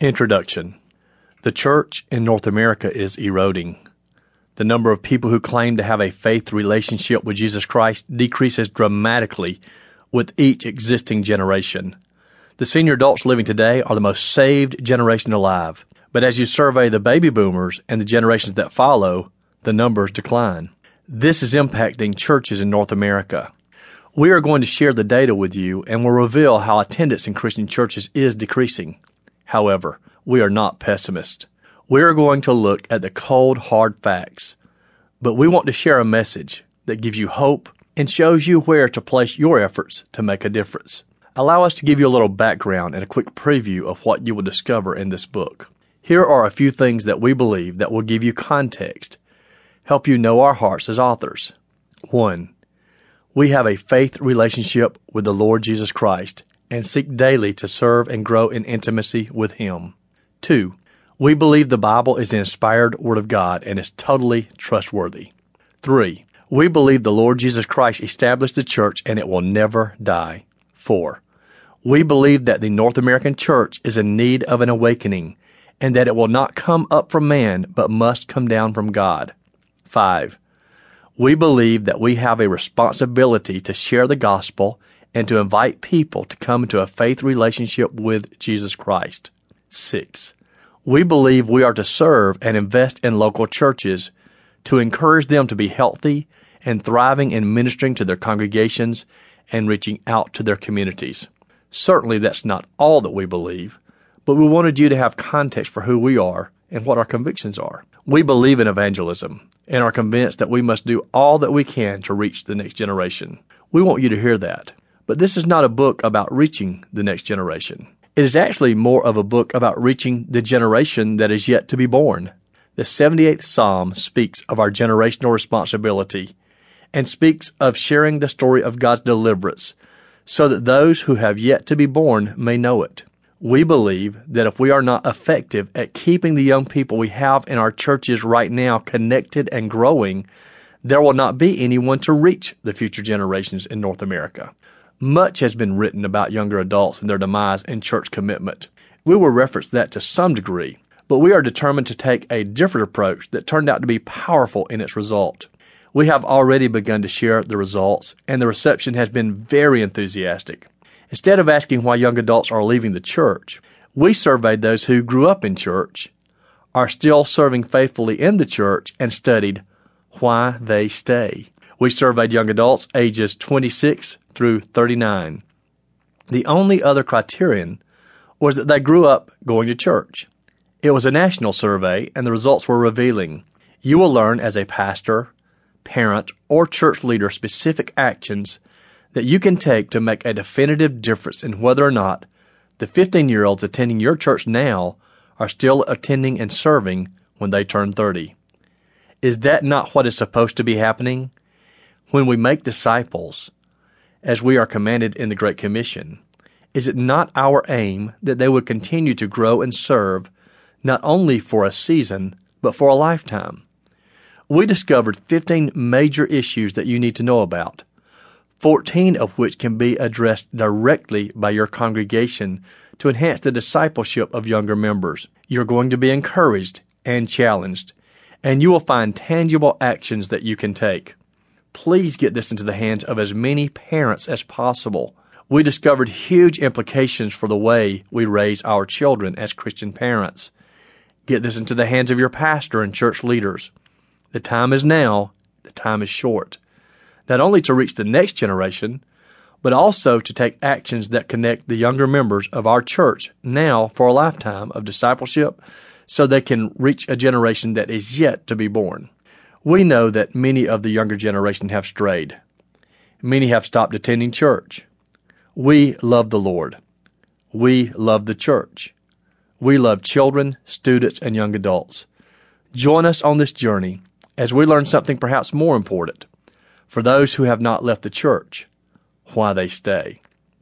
Introduction The church in North America is eroding. The number of people who claim to have a faith relationship with Jesus Christ decreases dramatically with each existing generation. The senior adults living today are the most saved generation alive. But as you survey the baby boomers and the generations that follow, the numbers decline. This is impacting churches in North America. We are going to share the data with you and will reveal how attendance in Christian churches is decreasing. However, we are not pessimists. We are going to look at the cold, hard facts. But we want to share a message that gives you hope and shows you where to place your efforts to make a difference. Allow us to give you a little background and a quick preview of what you will discover in this book. Here are a few things that we believe that will give you context, help you know our hearts as authors. 1. We have a faith relationship with the Lord Jesus Christ and seek daily to serve and grow in intimacy with Him. 2. We believe the Bible is the inspired Word of God and is totally trustworthy. 3. We believe the Lord Jesus Christ established the church and it will never die. 4. We believe that the North American church is in need of an awakening and that it will not come up from man but must come down from God. 5. We believe that we have a responsibility to share the gospel and to invite people to come into a faith relationship with Jesus Christ. 6. We believe we are to serve and invest in local churches to encourage them to be healthy and thriving in ministering to their congregations and reaching out to their communities. Certainly, that's not all that we believe, but we wanted you to have context for who we are and what our convictions are. We believe in evangelism and are convinced that we must do all that we can to reach the next generation. We want you to hear that. But this is not a book about reaching the next generation. It is actually more of a book about reaching the generation that is yet to be born. The 78th Psalm speaks of our generational responsibility and speaks of sharing the story of God's deliverance so that those who have yet to be born may know it. We believe that if we are not effective at keeping the young people we have in our churches right now connected and growing, there will not be anyone to reach the future generations in North America. Much has been written about younger adults and their demise in church commitment. We will reference that to some degree, but we are determined to take a different approach that turned out to be powerful in its result. We have already begun to share the results, and the reception has been very enthusiastic. Instead of asking why young adults are leaving the church, we surveyed those who grew up in church, are still serving faithfully in the church, and studied why they stay. We surveyed young adults ages 26 through 39. The only other criterion was that they grew up going to church. It was a national survey, and the results were revealing. You will learn as a pastor, parent, or church leader specific actions that you can take to make a definitive difference in whether or not the 15 year olds attending your church now are still attending and serving when they turn 30. Is that not what is supposed to be happening? When we make disciples, as we are commanded in the Great Commission, is it not our aim that they would continue to grow and serve not only for a season, but for a lifetime? We discovered 15 major issues that you need to know about, 14 of which can be addressed directly by your congregation to enhance the discipleship of younger members. You're going to be encouraged and challenged, and you will find tangible actions that you can take please get this into the hands of as many parents as possible. We discovered huge implications for the way we raise our children as Christian parents. Get this into the hands of your pastor and church leaders. The time is now, the time is short. Not only to reach the next generation, but also to take actions that connect the younger members of our church now for a lifetime of discipleship so they can reach a generation that is yet to be born. We know that many of the younger generation have strayed. Many have stopped attending church. We love the Lord. We love the church. We love children, students, and young adults. Join us on this journey as we learn something perhaps more important for those who have not left the church, why they stay.